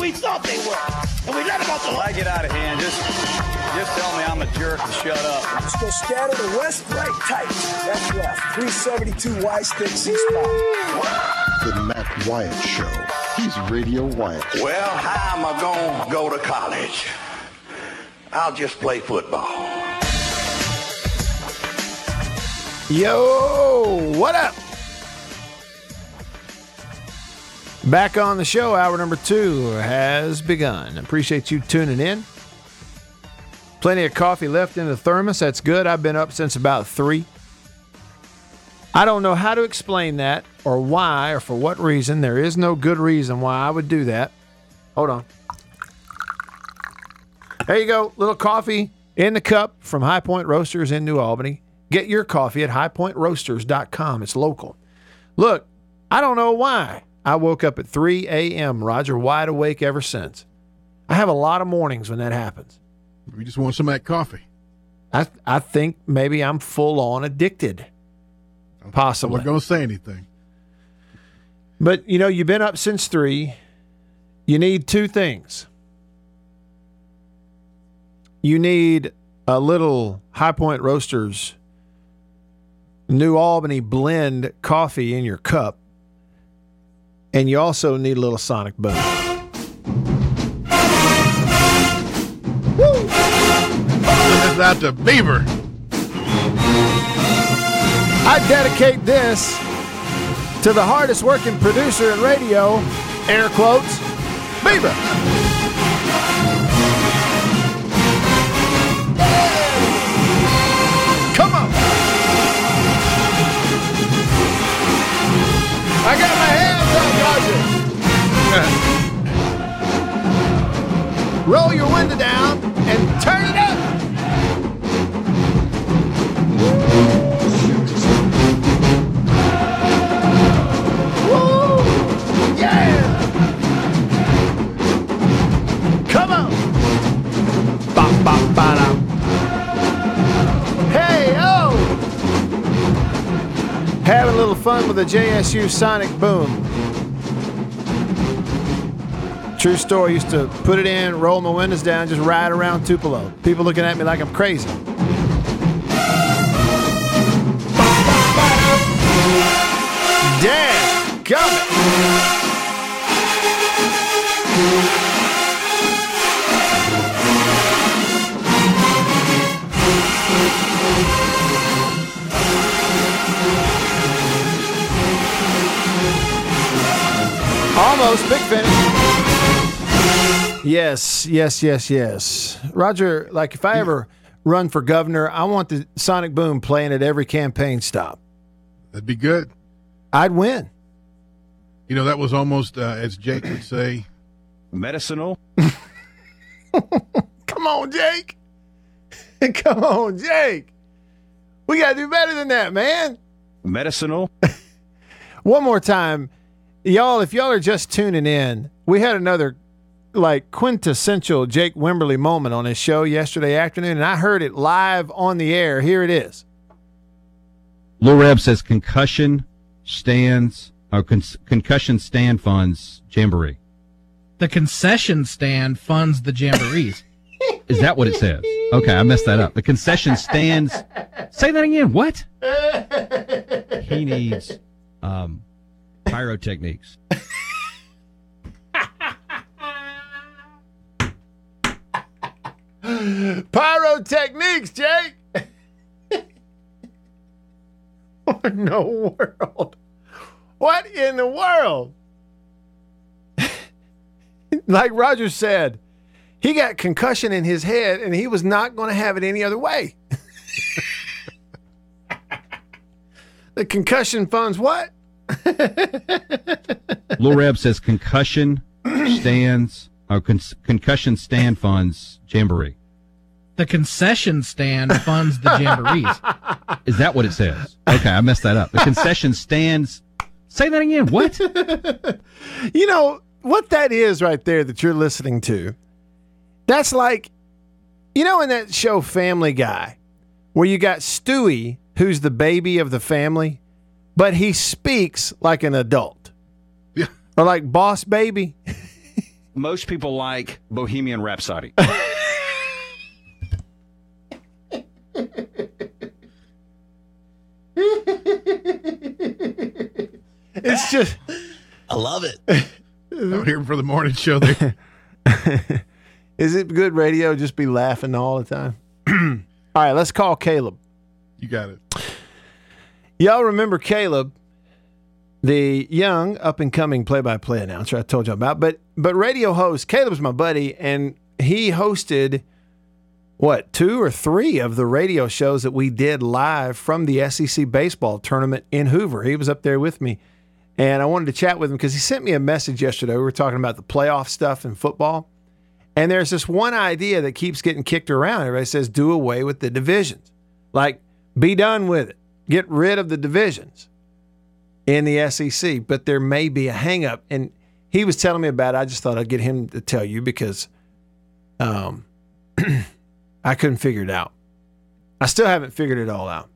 we thought they were. And we let them off the If I get out of hand, just just tell me I'm a jerk and shut up. Let's go scatter the west, right, tight. That's left. 372 Y stick C spot. The Matt Wyatt Show. He's Radio Wyatt. Well, how am I going to go to college? I'll just play football. Yo, what up? Back on the show, hour number two has begun. Appreciate you tuning in. Plenty of coffee left in the thermos. That's good. I've been up since about three. I don't know how to explain that or why or for what reason. There is no good reason why I would do that. Hold on. There you go. Little coffee in the cup from High Point Roasters in New Albany. Get your coffee at highpointroasters.com. It's local. Look, I don't know why. I woke up at 3 a.m. Roger, wide awake ever since. I have a lot of mornings when that happens. We just want some of that coffee. I I think maybe I'm full on addicted. I'm Possibly. not going to say anything. But you know, you've been up since three. You need two things. You need a little High Point Roasters New Albany blend coffee in your cup. And you also need a little Sonic Boom. This is out to Beaver. I dedicate this to the hardest working producer in radio, air quotes, Beaver. Roll your window down and turn it up. Woo! Yeah! Come on! Bop, bop, ba-dum. Hey, oh! Having a little fun with the JSU Sonic Boom. True story, used to put it in, roll my windows down, just ride around Tupelo. People looking at me like I'm crazy. Damn, come Almost big finish. Yes, yes, yes, yes. Roger, like if I ever run for governor, I want the Sonic Boom playing at every campaign stop. That'd be good. I'd win. You know, that was almost, uh, as Jake would say, Medicinal. Come on, Jake. Come on, Jake. We got to do better than that, man. Medicinal. One more time. Y'all, if y'all are just tuning in, we had another like quintessential Jake Wimberly moment on his show yesterday afternoon, and I heard it live on the air. Here it is. Lil Reb says concussion stands or con- concussion stand funds jamboree. The concession stand funds the jamborees. Is that what it says? Okay, I messed that up. The concession stands. Say that again. What? He needs um, pyrotechniques. Pyrotechniques, Jake. what in the world? What in the world? like Roger said, he got concussion in his head and he was not going to have it any other way. the concussion funds what? Lil Reb says concussion stands Oh, con- concussion stand funds jamboree. The concession stand funds the jamborees. Is that what it says? Okay, I messed that up. The concession stands. Say that again. What? You know what that is right there that you're listening to? That's like, you know, in that show Family Guy, where you got Stewie, who's the baby of the family, but he speaks like an adult. Yeah. Or like Boss Baby. Most people like Bohemian Rhapsody. It's just. I love it. I'm here for the morning show. There, Is it good radio? Just be laughing all the time. all right, let's call Caleb. you got it. Y'all remember Caleb, the young up and coming play by play announcer I told you about, but but radio host. Caleb's my buddy, and he hosted what two or three of the radio shows that we did live from the SEC baseball tournament in Hoover. He was up there with me, and I wanted to chat with him because he sent me a message yesterday. We were talking about the playoff stuff in football. And there's this one idea that keeps getting kicked around. Everybody says, do away with the divisions. Like, be done with it. Get rid of the divisions in the SEC. But there may be a hangup. And he was telling me about it. I just thought I'd get him to tell you because um, I couldn't figure it out. I still haven't figured it all out.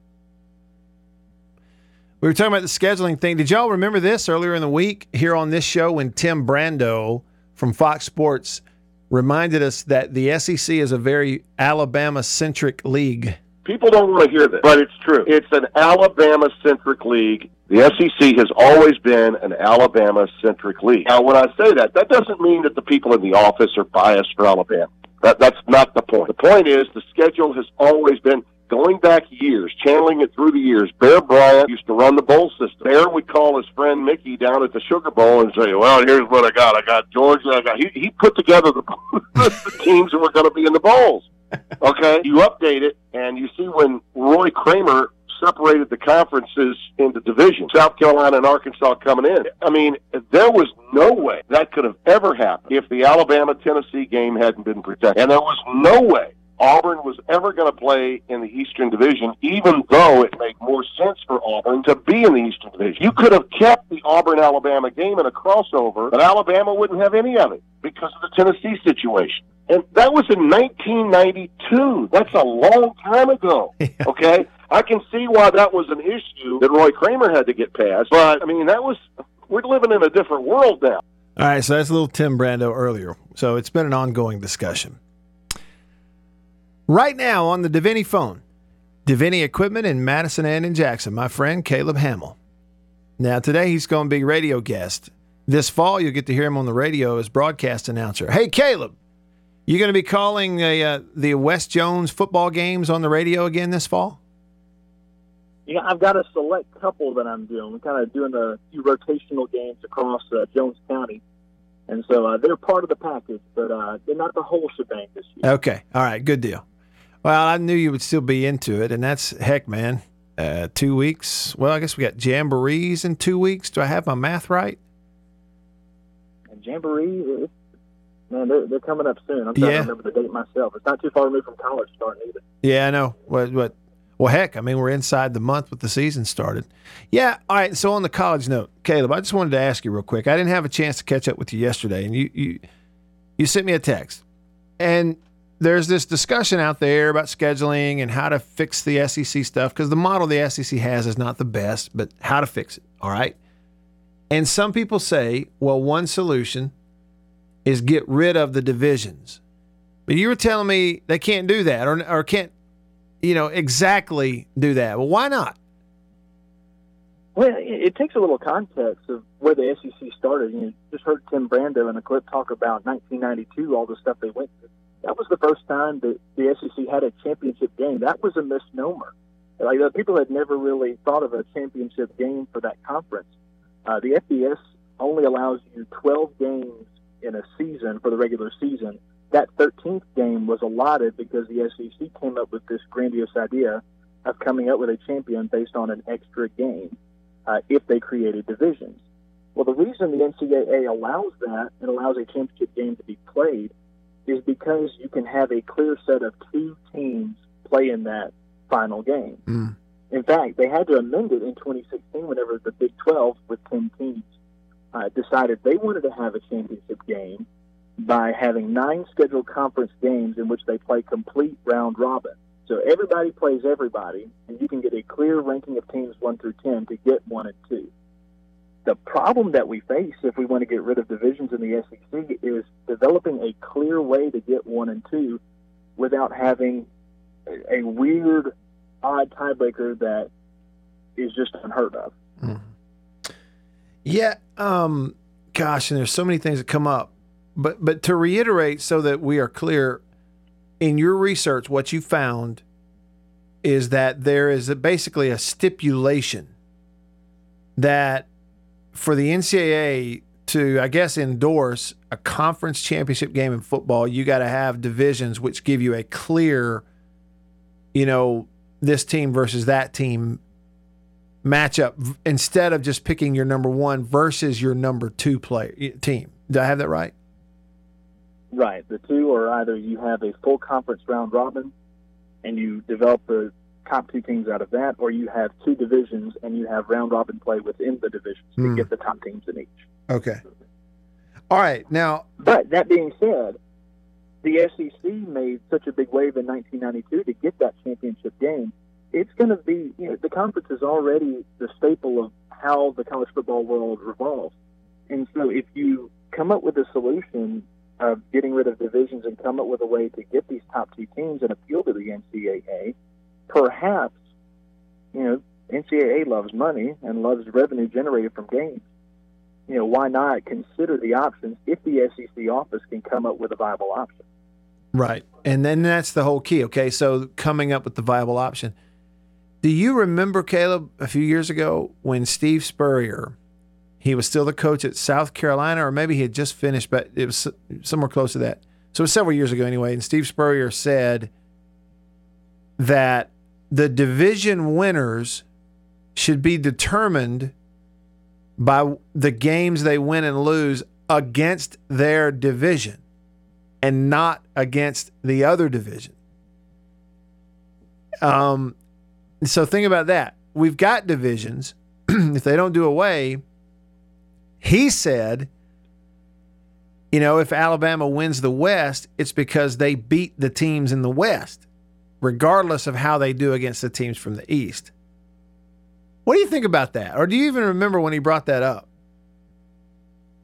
We were talking about the scheduling thing. Did y'all remember this earlier in the week here on this show when Tim Brando from Fox Sports reminded us that the SEC is a very Alabama centric league? People don't want to hear this, but it's true. It's an Alabama centric league. The SEC has always been an Alabama centric league. Now, when I say that, that doesn't mean that the people in the office are biased for Alabama. That, that's not the point. The point is the schedule has always been going back years, channeling it through the years. Bear Bryant used to run the bowl system. Bear would call his friend Mickey down at the Sugar Bowl and say, "Well, here's what I got. I got Georgia. I got." He, he put together the, the teams that were going to be in the bowls. Okay, you update it, and you see when Roy Kramer separated the conferences into divisions, South Carolina and Arkansas coming in. I mean, there was no way that could have ever happened if the Alabama Tennessee game hadn't been protected. And there was no way Auburn was ever going to play in the Eastern Division, even though it made more sense for Auburn to be in the Eastern Division. You could have kept the Auburn Alabama game in a crossover, but Alabama wouldn't have any of it because of the Tennessee situation. And that was in 1992. That's a long time ago. Okay? I can see why that was an issue that Roy Kramer had to get past, but I mean, that was, we're living in a different world now. All right, so that's a little Tim Brando earlier. So it's been an ongoing discussion. Right now on the Davini phone, Davini Equipment in Madison and in Jackson, my friend Caleb Hamill. Now, today he's going to be radio guest. This fall, you'll get to hear him on the radio as broadcast announcer. Hey, Caleb, you going to be calling the, uh, the West Jones football games on the radio again this fall? Yeah, I've got a select couple that I'm doing. We're kind of doing a few rotational games across uh, Jones County. And so uh, they're part of the package, but uh, they're not the whole shebang this year. Okay. All right. Good deal. Well, I knew you would still be into it, and that's heck, man. Uh, two weeks. Well, I guess we got jamborees in two weeks. Do I have my math right? And Jamboree, it's, man, they're, they're coming up soon. I'm trying Yeah. to remember the date myself. It's not too far removed from college starting either. Yeah, I know. What? What? Well, heck, I mean, we're inside the month with the season started. Yeah. All right. So on the college note, Caleb, I just wanted to ask you real quick. I didn't have a chance to catch up with you yesterday, and you you you sent me a text, and there's this discussion out there about scheduling and how to fix the SEC stuff because the model the SEC has is not the best, but how to fix it. All right. And some people say, well, one solution is get rid of the divisions. But you were telling me they can't do that or, or can't, you know, exactly do that. Well, why not? Well, it, takes a little context of where the SEC started. You just heard Tim Brando in a clip talk about 1992, all the stuff they went through. That was the first time that the SEC had a championship game. That was a misnomer. Like uh, people had never really thought of a championship game for that conference. Uh, the FBS only allows you 12 games in a season for the regular season. That 13th game was allotted because the SEC came up with this grandiose idea of coming up with a champion based on an extra game uh, if they created divisions. Well, the reason the NCAA allows that and allows a championship game to be played is because you can have a clear set of two teams play in that final game. Mm. In fact, they had to amend it in 2016 whenever the Big 12 with 10 teams uh, decided they wanted to have a championship game by having nine scheduled conference games in which they play complete round robin. So everybody plays everybody, and you can get a clear ranking of teams 1 through 10 to get 1 and 2. The problem that we face if we want to get rid of divisions in the SEC is developing a clear way to get 1 and 2 without having a, weird, odd tiebreaker that is just unheard of. Yeah, um, gosh, and there's so many things that come up. But but to reiterate, so that we are clear, in your research, what you found is that there is a, basically a stipulation that for the NCAA to, I guess, endorse a conference championship game in football, you got to have divisions which give you a clear, you know, this team versus that team matchup instead of just picking your number one versus your number two player team. Do I have that right? Right. The two are either you have a full conference round robin and you develop the top two teams out of that, or you have two divisions and you have round robin play within the divisions to Hmm. get the top teams in each. Okay. All right. Now, But that being said, the SEC made such a big wave in 1992 to get that championship game. It's going to be, you know, the conference is already the staple of how the college football world revolves. And so if you come up with a solution of getting rid of divisions and come up with a way to get these top two teams and appeal to the NCAA, perhaps, you know, NCAA loves money and loves revenue generated from games you know, why not consider the options if the SEC office can come up with a viable option? right. And then that's the whole key. Okay. So coming up with the viable option. Do you remember, Caleb, a few years ago when Steve Spurrier, he was still the coach at South Carolina, or maybe he had just finished, but it was somewhere close to that. So it was several years ago anyway. And Steve Spurrier said that the division winners should be determined by the games they win and lose against their division and not against the other division. Um, so think about that. We've got divisions. if they don't do away, he said, you know, if Alabama wins the West, it's because they beat the teams in the West, regardless of how they do against the teams from the East. What do you think about that? Or do you even remember when he brought that up?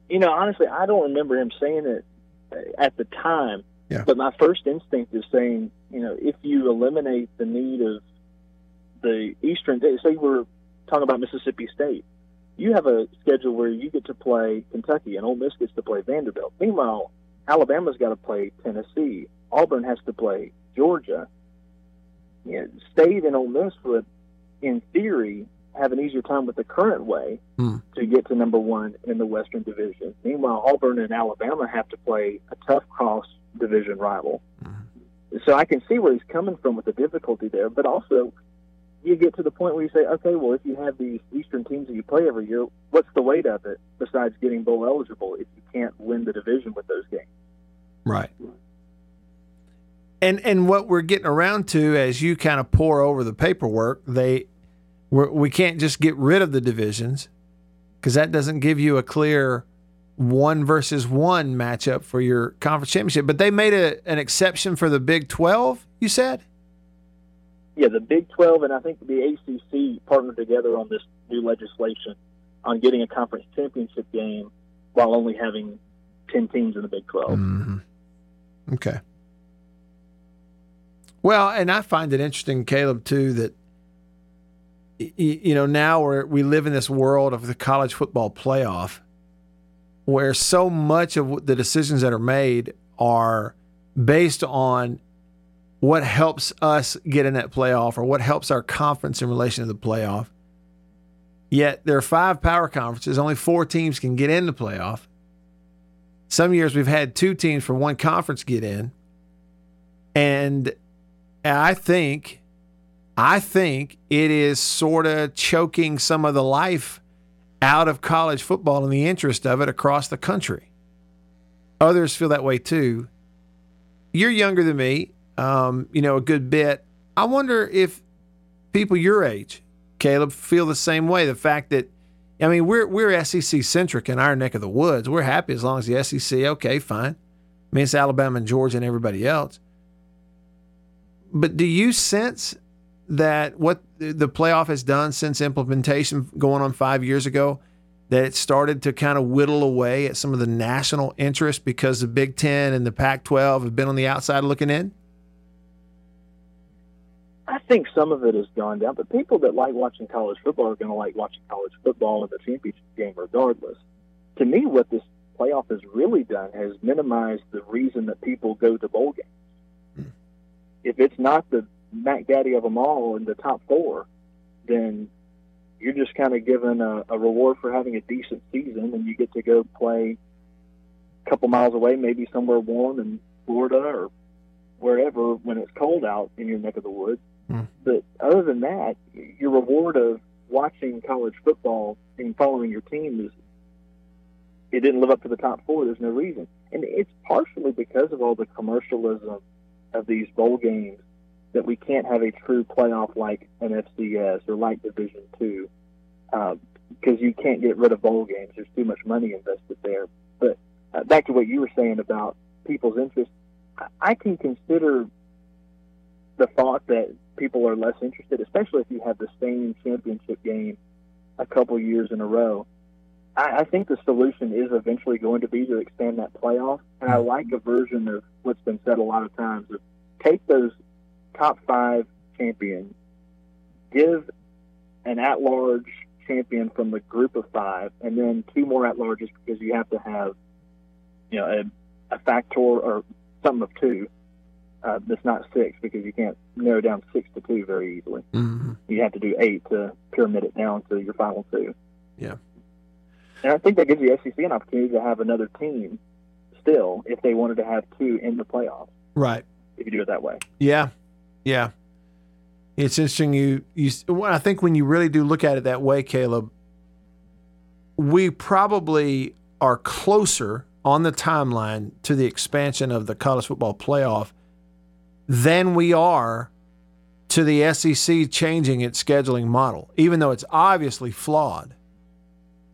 You know, honestly, I don't remember him saying it at the time. Yeah. But my first instinct is saying, you know, if you eliminate the need of the Eastern, say we're talking about Mississippi State, you have a schedule where you get to play Kentucky and Ole Miss gets to play Vanderbilt. Meanwhile, Alabama's got to play Tennessee. Auburn has to play Georgia. You know, State and Ole Miss would, in theory, have an easier time with the current way Hmm. to get to number one in the Western Division. Meanwhile, Auburn and Alabama have to play a tough cross division rival. So I can see where he's coming from with the difficulty there, but also you get to the point where you say, okay, well, if you have these Eastern teams that you play every year, what's the weight of it besides getting bowl eligible if you can't win the division with those games? Right. And and what we're getting around to as you kind of pour over the paperwork, they we're, we can't just get rid of the divisions because that doesn't give you a clear one versus one matchup for your conference championship. But they made a, an exception for the Big Twelve. You said. Yeah, the Big 12 and I think the ACC partnered together on this new legislation on getting a conference championship game while only having 10 teams in the Big 12. Mm-hmm. Okay. Well, and I find it interesting, Caleb, too, that you know now we we live in this world of the college football playoff, where so much of the decisions that are made are based on what helps us get in that playoff or what helps our conference in relation to the playoff. Yet there are five power conferences, only four teams can get in the playoff. Some years we've had two teams from one conference get in. And I think I think it is sort of choking some of the life out of college football and the interest of it across the country. Others feel that way too. You're younger than me, um, you know, a good bit. I wonder if people your age, Caleb, feel the same way. The fact that, I mean, we're we're SEC centric in our neck of the woods. We're happy as long as the SEC, okay, fine. I mean, it's Alabama and Georgia and everybody else. But do you sense that what the playoff has done since implementation going on five years ago, that it started to kind of whittle away at some of the national interest because the Big Ten and the Pac 12 have been on the outside looking in? I think some of it has gone down, but people that like watching college football are going to like watching college football in the championship game regardless. To me, what this playoff has really done has minimized the reason that people go to bowl games. If it's not the Mac Daddy of them all in the top four, then you're just kind of given a, a reward for having a decent season, and you get to go play a couple miles away, maybe somewhere warm in Florida or wherever when it's cold out in your neck of the woods. Hmm. But other than that, your reward of watching college football and following your team is it didn't live up to the top four. There's no reason, and it's partially because of all the commercialism of these bowl games that we can't have a true playoff like an FCS or like Division Two, because you can't get rid of bowl games. There's too much money invested there. But uh, back to what you were saying about people's interest, I can consider the thought that people are less interested, especially if you have the same championship game a couple years in a row. I, I think the solution is eventually going to be to expand that playoff, and I like a version of what's been said a lot of times of take those top five champions, give an at-large champion from the group of five, and then two more at-larges because you have to have, you know, a, a factor or something of two. Uh, that's not six because you can't narrow down six to two very easily. Mm-hmm. You have to do eight to pyramid it down to your final two. Yeah. And I think that gives the SEC an opportunity to have another team still if they wanted to have two in the playoffs. Right. If you do it that way. Yeah, yeah. It's interesting. You you. Well, I think when you really do look at it that way, Caleb, we probably are closer on the timeline to the expansion of the college football playoff than we are to the SEC changing its scheduling model, even though it's obviously flawed.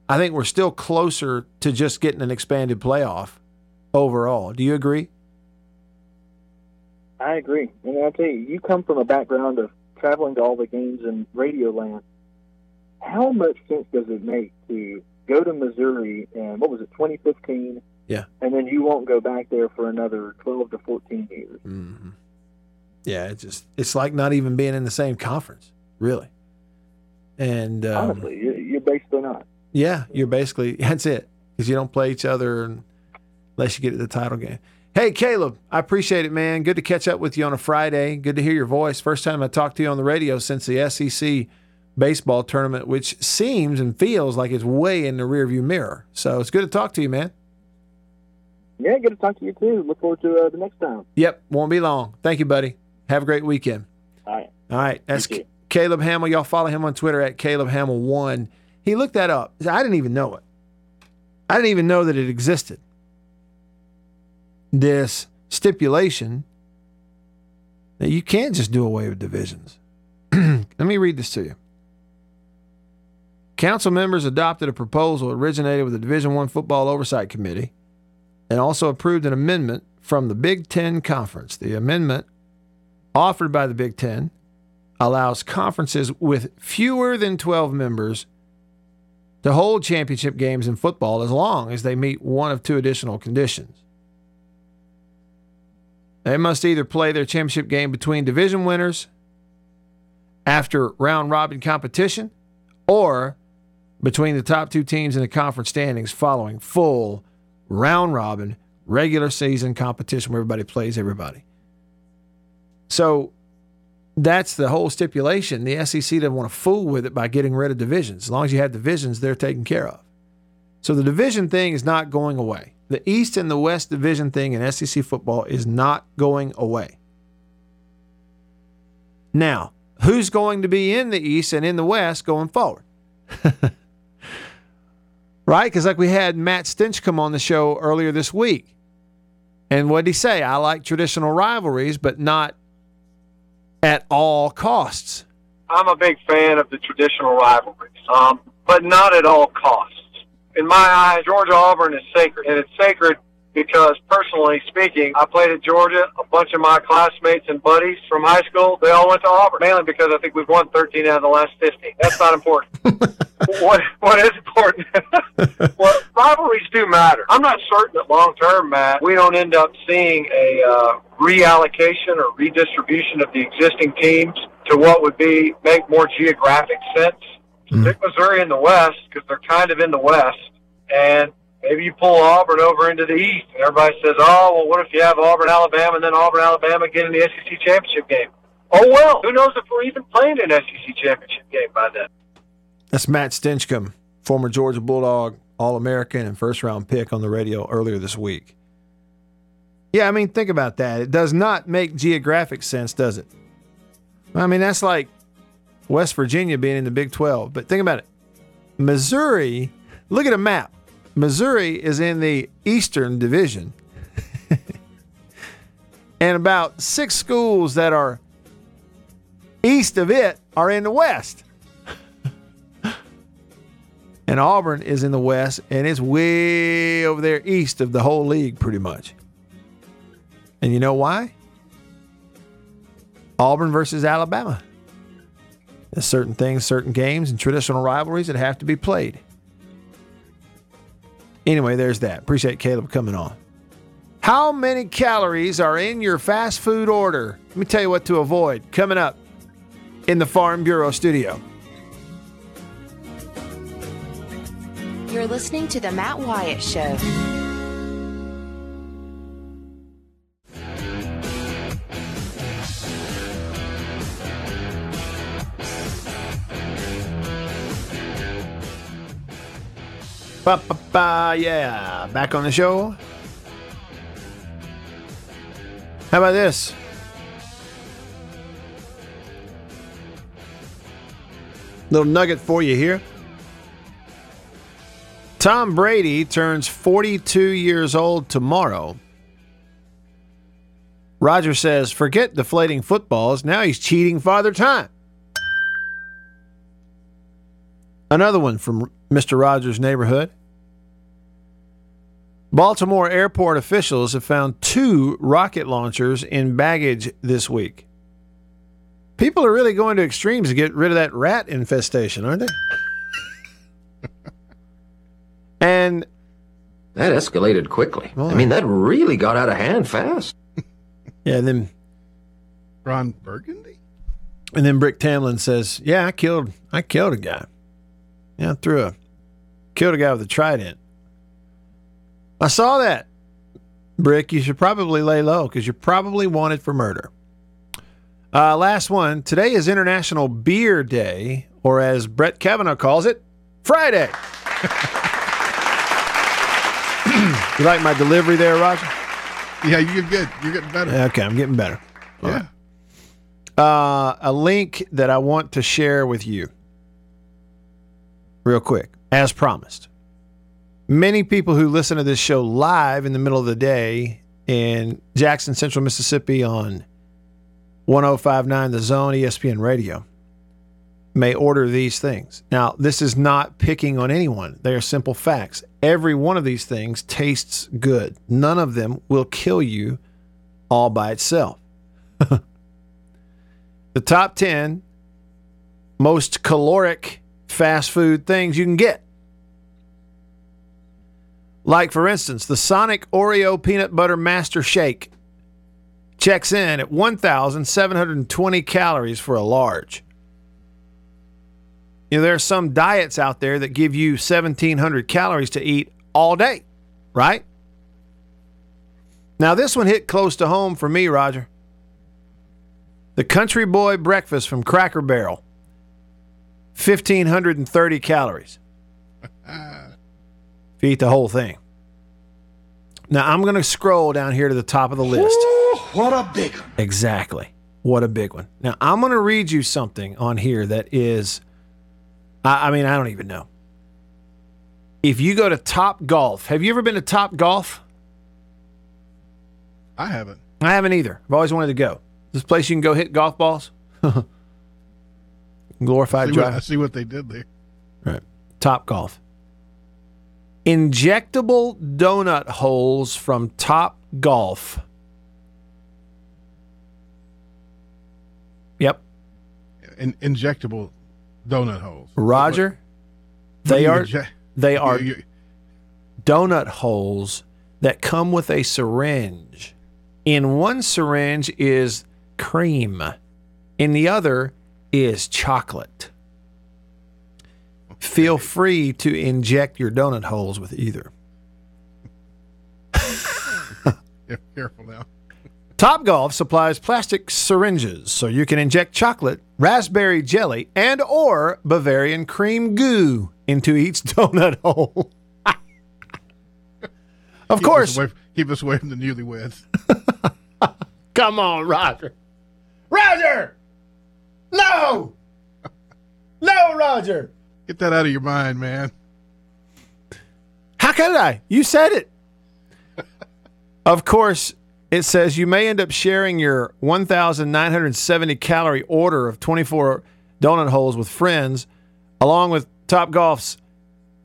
I think we're still closer to just getting an expanded playoff overall. Do you agree? I agree. And I tell you, you come from a background of traveling to all the games in Radio Land. How much sense does it make to go to Missouri in, what was it, 2015? Yeah. And then you won't go back there for another 12 to 14 years. Mm-hmm. Yeah, it's just it's like not even being in the same conference, really. And um, Honestly, you- you're basically not. Yeah, you're basically that's it because you don't play each other unless you get to the title game. Hey, Caleb, I appreciate it, man. Good to catch up with you on a Friday. Good to hear your voice. First time I talked to you on the radio since the SEC baseball tournament, which seems and feels like it's way in the rearview mirror. So it's good to talk to you, man. Yeah, good to talk to you too. Look forward to uh, the next time. Yep, won't be long. Thank you, buddy. Have a great weekend. All right. All right, that's Caleb Hamill. Y'all follow him on Twitter at Caleb Hamill one. He looked that up. I didn't even know it. I didn't even know that it existed. This stipulation that you can't just do away with divisions. Let me read this to you. Council members adopted a proposal originated with the Division One Football Oversight Committee and also approved an amendment from the Big Ten Conference. The amendment offered by the Big Ten allows conferences with fewer than 12 members to hold championship games in football as long as they meet one of two additional conditions. They must either play their championship game between division winners after round robin competition or between the top two teams in the conference standings following full round robin regular season competition where everybody plays everybody. So that's the whole stipulation. The SEC doesn't want to fool with it by getting rid of divisions. As long as you have divisions, they're taken care of. So the division thing is not going away. The East and the West division thing in SEC football is not going away. Now, who's going to be in the East and in the West going forward? Right? Because, like, we had Matt Stinchcomb on the show earlier this week. And what did he say? I like traditional rivalries, but not at all costs. I'm a big fan of the traditional rivalries, um, but not at all costs. In my eyes, Georgia Auburn is sacred, and it's sacred because, personally speaking, I played at Georgia. A bunch of my classmates and buddies from high school, they all went to Auburn, mainly because I think we've won 13 out of the last 15. That's not important. what what is important? well, rivalries do matter. I'm not certain that long term, Matt, we don't end up seeing a uh, reallocation or redistribution of the existing teams to what would be make more geographic sense. Stick Missouri in the West because they're kind of in the West, and maybe you pull Auburn over into the East, and everybody says, "Oh, well, what if you have Auburn, Alabama, and then Auburn, Alabama get in the SEC championship game?" Oh well, who knows if we're even playing an SEC championship game by then? That's Matt Stinchcomb, former Georgia Bulldog, All American, and first round pick on the radio earlier this week. Yeah, I mean, think about that. It does not make geographic sense, does it? I mean, that's like West Virginia being in the Big 12. But think about it Missouri, look at a map. Missouri is in the Eastern Division. and about six schools that are east of it are in the West. and Auburn is in the West, and it's way over there east of the whole league, pretty much. And you know why? Auburn versus Alabama. There's certain things, certain games, and traditional rivalries that have to be played. Anyway, there's that. Appreciate Caleb coming on. How many calories are in your fast food order? Let me tell you what to avoid coming up in the Farm Bureau studio. You're listening to The Matt Wyatt Show. Ba, ba, yeah, back on the show. How about this? Little nugget for you here. Tom Brady turns 42 years old tomorrow. Roger says, forget deflating footballs. Now he's cheating Father Time. Another one from Mr. Rogers' neighborhood. Baltimore airport officials have found two rocket launchers in baggage this week. People are really going to extremes to get rid of that rat infestation, aren't they? and That escalated quickly. I mean, that really got out of hand fast. yeah, then Ron Burgundy? and then Brick Tamland says, "Yeah, I killed I killed a guy. Yeah, I threw a killed a guy with a trident. I saw that. Brick, you should probably lay low because you're probably wanted for murder. Uh, last one. Today is International Beer Day, or as Brett Kavanaugh calls it, Friday. you like my delivery there, Roger? Yeah, you're good. You're getting better. Okay, I'm getting better. Yeah. Uh, a link that I want to share with you, real quick, as promised. Many people who listen to this show live in the middle of the day in Jackson, Central Mississippi on 1059 The Zone ESPN Radio may order these things. Now, this is not picking on anyone, they are simple facts. Every one of these things tastes good, none of them will kill you all by itself. the top 10 most caloric fast food things you can get. Like, for instance, the Sonic Oreo Peanut Butter Master Shake checks in at 1,720 calories for a large. You know, there are some diets out there that give you 1,700 calories to eat all day, right? Now, this one hit close to home for me, Roger. The Country Boy Breakfast from Cracker Barrel, 1,530 calories. if you eat the whole thing. Now, I'm going to scroll down here to the top of the list. What a big one. Exactly. What a big one. Now, I'm going to read you something on here that is, I, I mean, I don't even know. If you go to Top Golf, have you ever been to Top Golf? I haven't. I haven't either. I've always wanted to go. This place you can go hit golf balls. Glorified what, drive. I see what they did there. Right. Top Golf. Injectable donut holes from Top Golf. Yep. In, injectable donut holes. Roger. What They you are inject- they you- are you- donut holes that come with a syringe. In one syringe is cream. In the other is chocolate. Feel free to inject your donut holes with either. Yeah, careful now. Top Golf supplies plastic syringes so you can inject chocolate, raspberry jelly, and or Bavarian cream goo into each donut hole. of Keep course. us away, keep us away from the newlyweds. Come on, Roger. Roger! No! No, Roger! Get that out of your mind, man. How could I? You said it. of course, it says you may end up sharing your 1,970 calorie order of 24 donut holes with friends, along with Top Golf's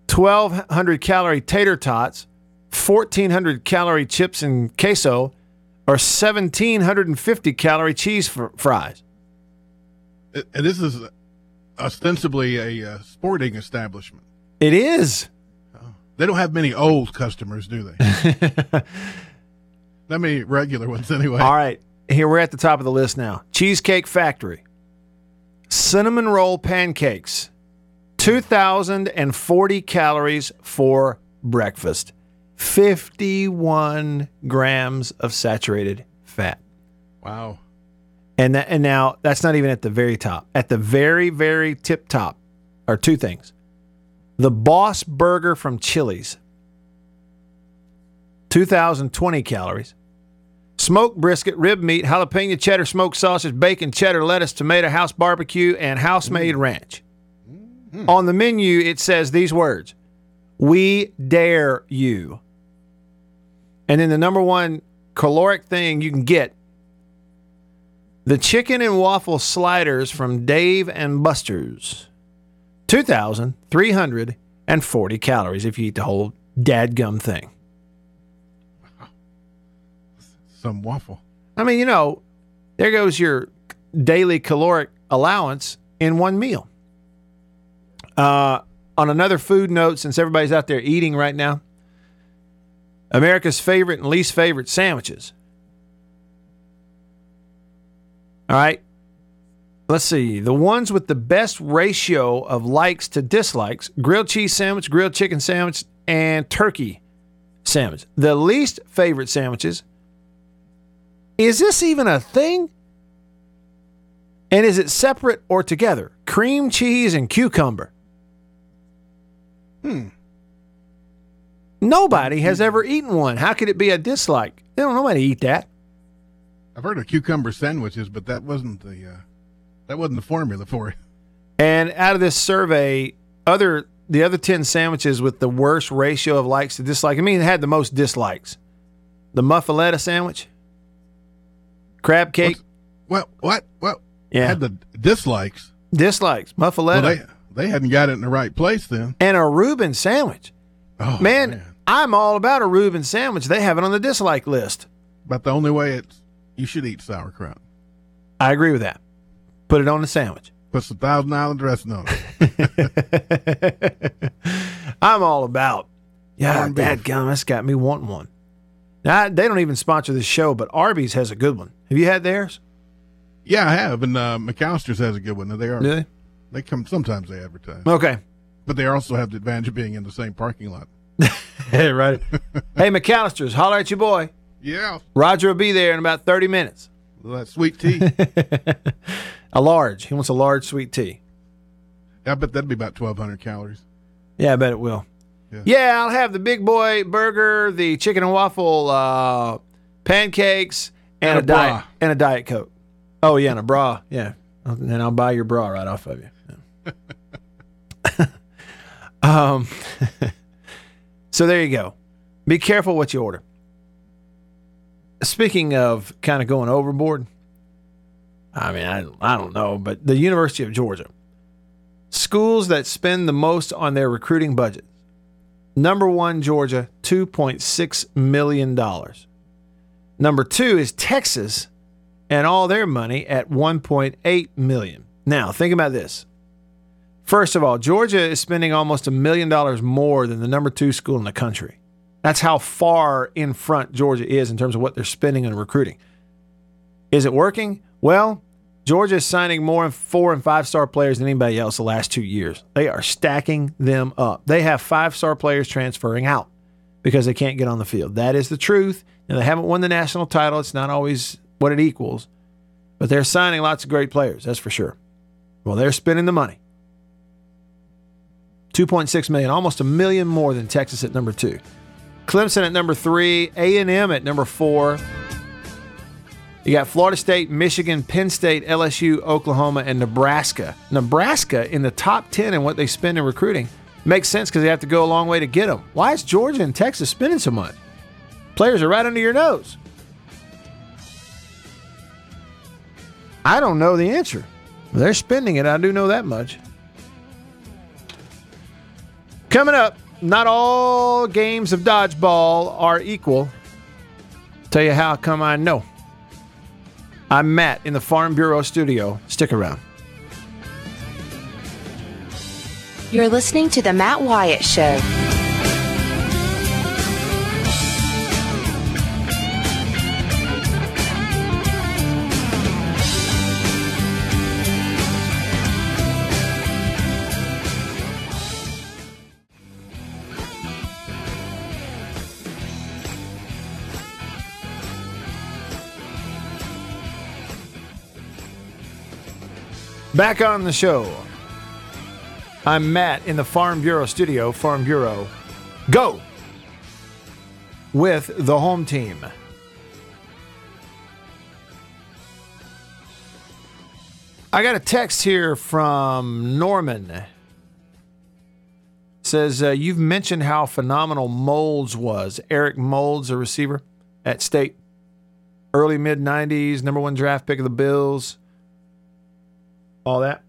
1,200 calorie tater tots, 1,400 calorie chips and queso, or 1,750 calorie cheese fr- fries. And this is ostensibly a uh, sporting establishment. It is. They don't have many old customers, do they? Not many regular ones, anyway. All right, here we're at the top of the list now. Cheesecake Factory, cinnamon roll pancakes, 2,040 calories for breakfast, 51 grams of saturated fat. Wow. And that, and now that's not even at the very top. At the very very tip top are two things. The Boss Burger from Chili's. 2020 calories. Smoked brisket, rib meat, jalapeno cheddar, smoked sausage, bacon, cheddar, lettuce, tomato, house barbecue, and house made ranch. Mm-hmm. On the menu, it says these words We dare you. And then the number one caloric thing you can get the chicken and waffle sliders from Dave and Buster's. 2,340 calories if you eat the whole dadgum thing. Some waffle. I mean, you know, there goes your daily caloric allowance in one meal. Uh, on another food note, since everybody's out there eating right now, America's favorite and least favorite sandwiches. All right. Let's see. The ones with the best ratio of likes to dislikes grilled cheese sandwich, grilled chicken sandwich, and turkey sandwich. The least favorite sandwiches is this even a thing? And is it separate or together? Cream cheese and cucumber. Hmm. Nobody has ever eaten one. How could it be a dislike? They don't nobody eat that. I've heard of cucumber sandwiches, but that wasn't the uh, that wasn't the formula for it. And out of this survey, other the other ten sandwiches with the worst ratio of likes to dislike. I mean, it had the most dislikes. The muffaletta sandwich, crab cake. Well, what? Well, Yeah. had the dislikes. dislikes muffaletta, Well, they they hadn't got it in the right place then. and a Reuben sandwich. Oh man, I'm all about a Reuben sandwich. They have it on the dislike list. But the only way it's you should eat sauerkraut. I agree with that. Put it on a sandwich. Put some Thousand Island dressing on it. I'm all about. Yeah, dad gum, that's got me wanting one. Now, they don't even sponsor this show, but Arby's has a good one. Have you had theirs? Yeah, I have, and uh, McAlister's has a good one. They are. Do they? They come sometimes. They advertise. Okay. But they also have the advantage of being in the same parking lot. Hey, right. hey, McAlister's, holler at your boy. Yeah. Roger will be there in about 30 minutes. That sweet tea. A large. He wants a large sweet tea. I bet that'd be about twelve hundred calories. Yeah, I bet it will. Yeah. Yeah, I'll have the big boy burger, the chicken and waffle uh, pancakes, and, And a, a diet and a diet coke. Oh yeah, and a bra. Yeah, and then I'll buy your bra right off of you. Yeah. um, So there you go. Be careful what you order. Speaking of kind of going overboard, I mean, I, I don't know, but the University of Georgia, schools that spend the most on their recruiting budget. Number one, Georgia, $2.6 million. Number two is Texas, and all their money at 1.8 million. Now, think about this. First of all, Georgia is spending almost a million dollars more than the number two school in the country. That's how far in front Georgia is in terms of what they're spending on recruiting. Is it working? Well, Georgia is signing more four and five star players than anybody else the last two years. They are stacking them up. They have five star players transferring out because they can't get on the field. That is the truth. And they haven't won the national title. It's not always what it equals, but they're signing lots of great players. That's for sure. Well, they're spending the money. 2.6 million, almost a million more than Texas at number two. Clemson at number three, A&M at number four. You got Florida State, Michigan, Penn State, LSU, Oklahoma, and Nebraska. Nebraska in the top 10 in what they spend in recruiting. Makes sense because they have to go a long way to get them. Why is Georgia and Texas spending so much? Players are right under your nose. I don't know the answer. They're spending it. I do know that much. Coming up, not all games of dodgeball are equal. Tell you how come I know. I'm Matt in the Farm Bureau studio. Stick around. You're listening to The Matt Wyatt Show. Back on the show. I'm Matt in the Farm Bureau studio. Farm Bureau, go with the home team. I got a text here from Norman. Says uh, you've mentioned how phenomenal Moulds was. Eric Moulds, a receiver at State, early mid '90s, number one draft pick of the Bills all that.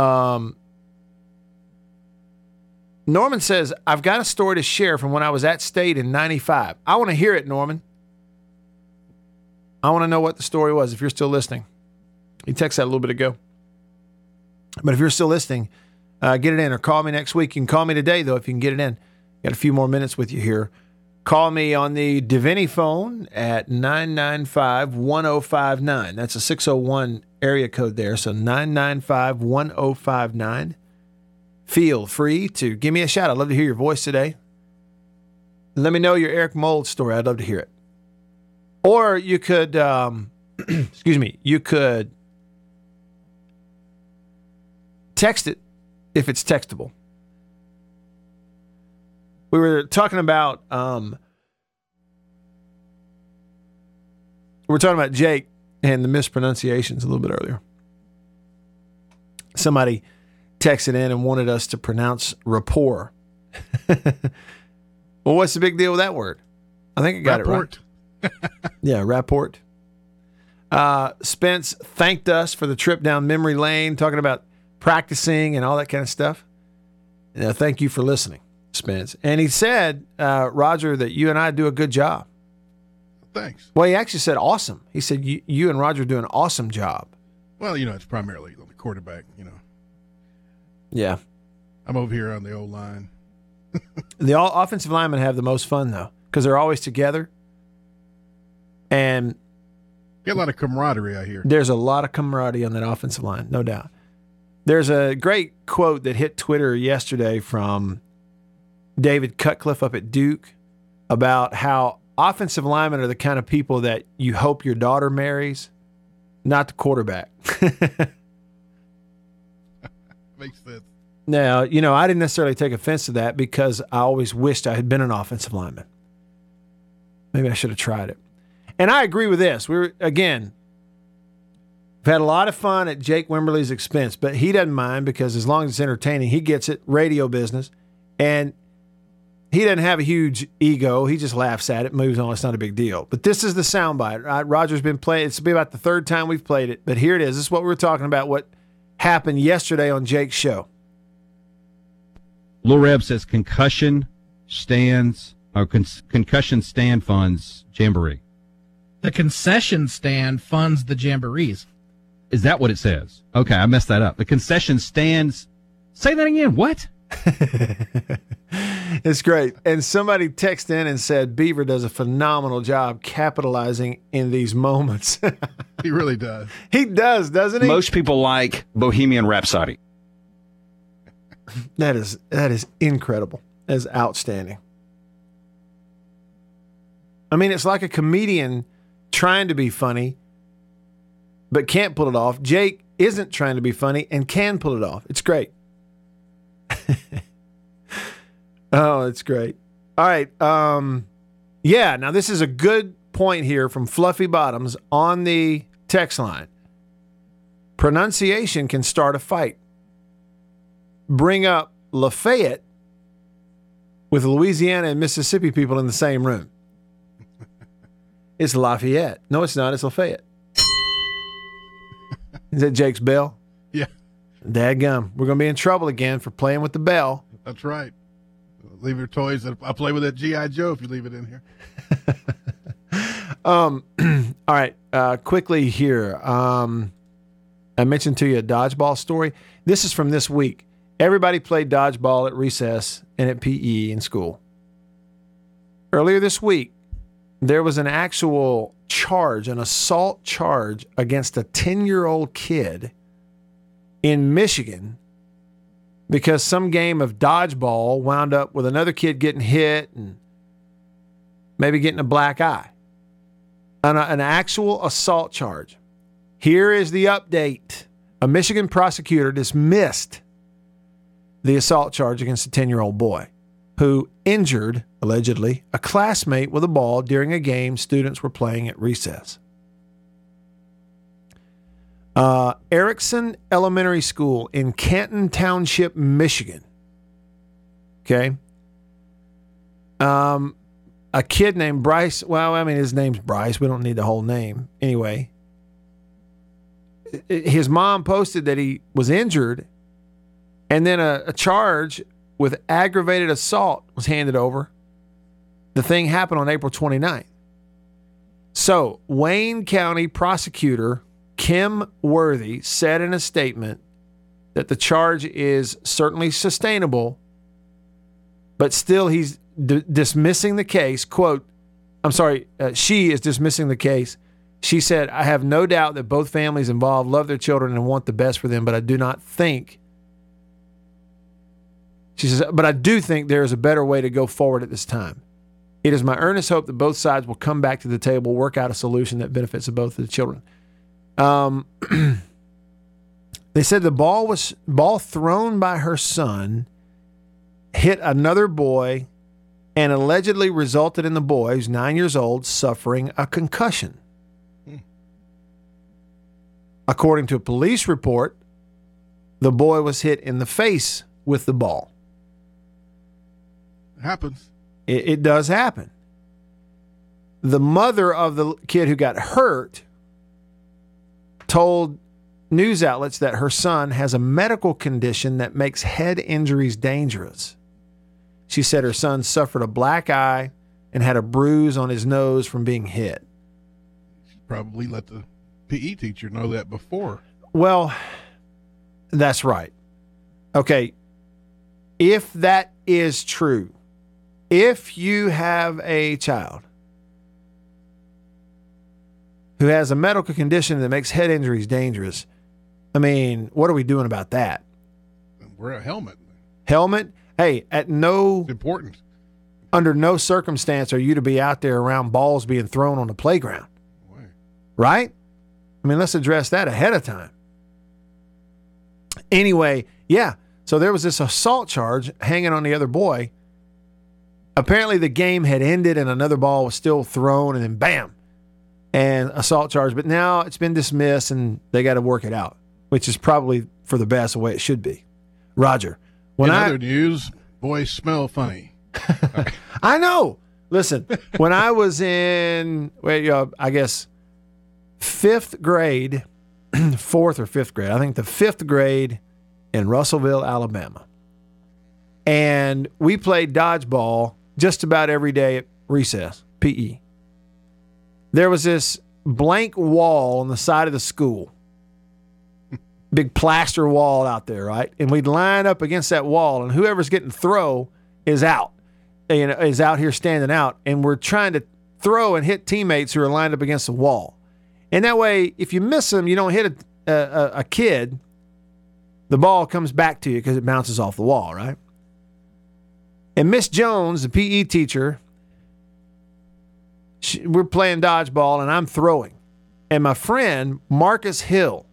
Um, Norman says, I've got a story to share from when I was at state in 95. I want to hear it, Norman. I want to know what the story was if you're still listening. He texted that a little bit ago. But if you're still listening, uh, get it in or call me next week. You can call me today, though, if you can get it in. Got a few more minutes with you here. Call me on the Davini phone at 995 1059. That's a 601 area code there. So 995 1059. Feel free to give me a shout. I'd love to hear your voice today. Let me know your Eric Mold story. I'd love to hear it. Or you could, um, excuse me, you could text it if it's textable. We were talking about, um, we we're talking about Jake and the mispronunciations a little bit earlier. Somebody texted in and wanted us to pronounce rapport. well, what's the big deal with that word? I think I got Rapport. it right. yeah, rapport. Uh, Spence thanked us for the trip down memory lane, talking about practicing and all that kind of stuff. Thank you for listening, Spence. And he said, uh, Roger, that you and I do a good job. Thanks. Well, he actually said awesome. He said you, you and Roger do an awesome job. Well, you know, it's primarily the quarterback, you know. Yeah. I'm over here on the old line. The all offensive linemen have the most fun though, because they're always together, and Get a lot of camaraderie out here. there's a lot of camaraderie on that offensive line, no doubt. There's a great quote that hit Twitter yesterday from David Cutcliffe up at Duke about how offensive linemen are the kind of people that you hope your daughter marries, not the quarterback. Makes sense. Now, you know, I didn't necessarily take offense to that because I always wished I had been an offensive lineman. Maybe I should have tried it. And I agree with this. We're again, we've had a lot of fun at Jake Wimberly's expense, but he doesn't mind because as long as it's entertaining, he gets it. Radio business, and he doesn't have a huge ego. He just laughs at it, moves on. It's not a big deal. But this is the soundbite. Right? Roger's been playing. It's been about the third time we've played it. But here it is. This is what we were talking about. What happened yesterday on Jake's show. Lil Reb says concussion stands or con- concussion stand funds jamboree. The concession stand funds the jamborees. Is that what it says? Okay, I messed that up. The concession stands. Say that again. What? It's great. And somebody texted in and said Beaver does a phenomenal job capitalizing in these moments. he really does. He does, doesn't he? Most people like Bohemian Rhapsody. That is that is incredible. That is outstanding. I mean, it's like a comedian trying to be funny, but can't pull it off. Jake isn't trying to be funny and can pull it off. It's great. oh, it's great. All right. Um, yeah, now this is a good point here from Fluffy Bottoms on the text line. Pronunciation can start a fight. Bring up Lafayette with Louisiana and Mississippi people in the same room. It's Lafayette. No, it's not. It's Lafayette. Is that Jake's bell? Yeah. Dadgum. We're going to be in trouble again for playing with the bell. That's right. Leave your toys. I play with that GI Joe if you leave it in here. Um, all right. Uh, quickly here. Um, I mentioned to you a dodgeball story. This is from this week. Everybody played dodgeball at recess and at PE in school. Earlier this week, there was an actual charge, an assault charge against a 10 year old kid in Michigan because some game of dodgeball wound up with another kid getting hit and maybe getting a black eye. An, uh, an actual assault charge. Here is the update. A Michigan prosecutor dismissed the assault charge against a 10 year old boy who injured, allegedly, a classmate with a ball during a game students were playing at recess. Uh, Erikson Elementary School in Canton Township, Michigan. Okay. Um, a kid named Bryce. Well, I mean, his name's Bryce. We don't need the whole name. Anyway, his mom posted that he was injured, and then a, a charge with aggravated assault was handed over. The thing happened on April 29th. So, Wayne County prosecutor Kim Worthy said in a statement that the charge is certainly sustainable, but still he's d- dismissing the case. Quote, I'm sorry, uh, she is dismissing the case. She said, I have no doubt that both families involved love their children and want the best for them, but I do not think. She says, but I do think there is a better way to go forward at this time. It is my earnest hope that both sides will come back to the table, work out a solution that benefits both of the children. Um, they said the ball was ball thrown by her son hit another boy and allegedly resulted in the boy, who's nine years old, suffering a concussion. According to a police report, the boy was hit in the face with the ball. It happens. It, it does happen. The mother of the kid who got hurt told news outlets that her son has a medical condition that makes head injuries dangerous. She said her son suffered a black eye and had a bruise on his nose from being hit. Probably let the PE teacher know that before. Well, that's right. Okay. If that is true, if you have a child who has a medical condition that makes head injuries dangerous, I mean, what are we doing about that? Wear a helmet. Helmet? Hey, at no important. Under no circumstance are you to be out there around balls being thrown on the playground. Right? I mean, let's address that ahead of time. Anyway, yeah. So there was this assault charge hanging on the other boy. Apparently, the game had ended and another ball was still thrown, and then bam, and assault charge. But now it's been dismissed and they got to work it out, which is probably for the best the way it should be. Roger. When In I other news, boys smell funny. I know. Listen, when I was in, wait, uh, I guess fifth grade, fourth or fifth grade, I think the fifth grade in Russellville, Alabama, and we played dodgeball just about every day at recess, PE. There was this blank wall on the side of the school, big plaster wall out there, right? And we'd line up against that wall, and whoever's getting throw is out you know, is out here standing out, and we're trying to throw and hit teammates who are lined up against the wall. And that way, if you miss them, you don't hit a, a, a kid, the ball comes back to you because it bounces off the wall, right? And Miss Jones, the PE teacher, she, we're playing dodgeball, and I'm throwing. And my friend, Marcus Hill,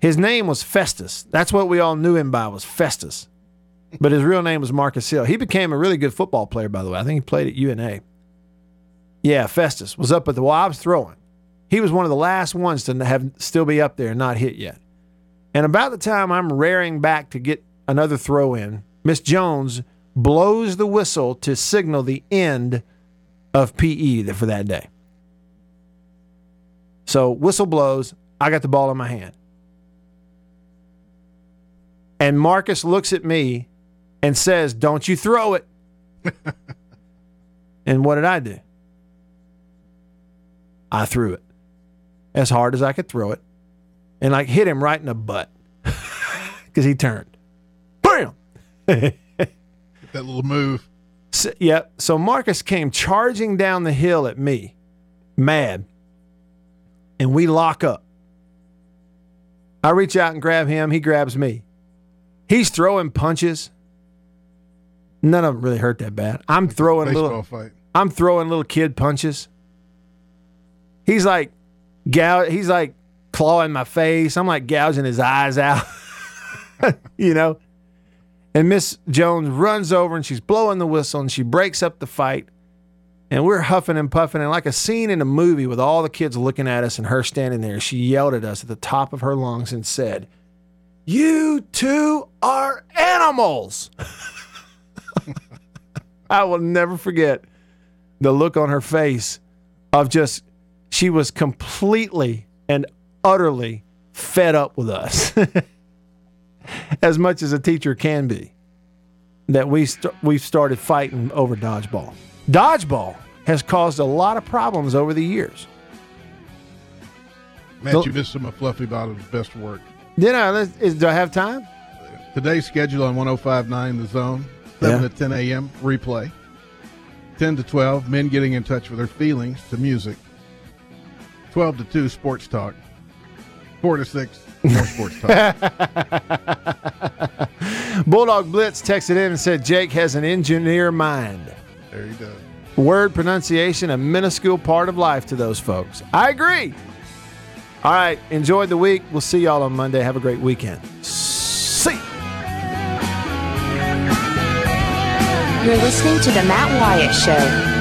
his name was Festus. That's what we all knew him by was Festus but his real name was Marcus Hill. He became a really good football player, by the way. I think he played at UNA. Yeah, Festus was up at the was throwing. He was one of the last ones to have still be up there and not hit yet. And about the time I'm raring back to get another throw in, Miss Jones blows the whistle to signal the end of PE for that day. So whistle blows, I got the ball in my hand. And Marcus looks at me and says, Don't you throw it. and what did I do? I threw it as hard as I could throw it and like hit him right in the butt because he turned. Bam! that little move. So, yep. So Marcus came charging down the hill at me, mad, and we lock up. I reach out and grab him. He grabs me. He's throwing punches. None of them really hurt that bad. I'm throwing little. Fight. I'm throwing little kid punches. He's like, gow. He's like clawing my face. I'm like gouging his eyes out. you know. And Miss Jones runs over and she's blowing the whistle and she breaks up the fight. And we're huffing and puffing and like a scene in a movie with all the kids looking at us and her standing there. She yelled at us at the top of her lungs and said, "You two are animals." I will never forget the look on her face of just, she was completely and utterly fed up with us, as much as a teacher can be, that we st- we've started fighting over dodgeball. Dodgeball has caused a lot of problems over the years. Matt, you missed some of Fluffy Bottom's best work. Did I? Is, do I have time? Today's schedule on 1059 The Zone. 7 Yeah. to 10 a.m. replay. 10 to 12, men getting in touch with their feelings to music. 12 to 2, sports talk. 4 to 6, more sports talk. Bulldog Blitz texted in and said Jake has an engineer mind. There he does. Word pronunciation, a minuscule part of life to those folks. I agree. All right, enjoy the week. We'll see y'all on Monday. Have a great weekend. See. You're listening to The Matt Wyatt Show.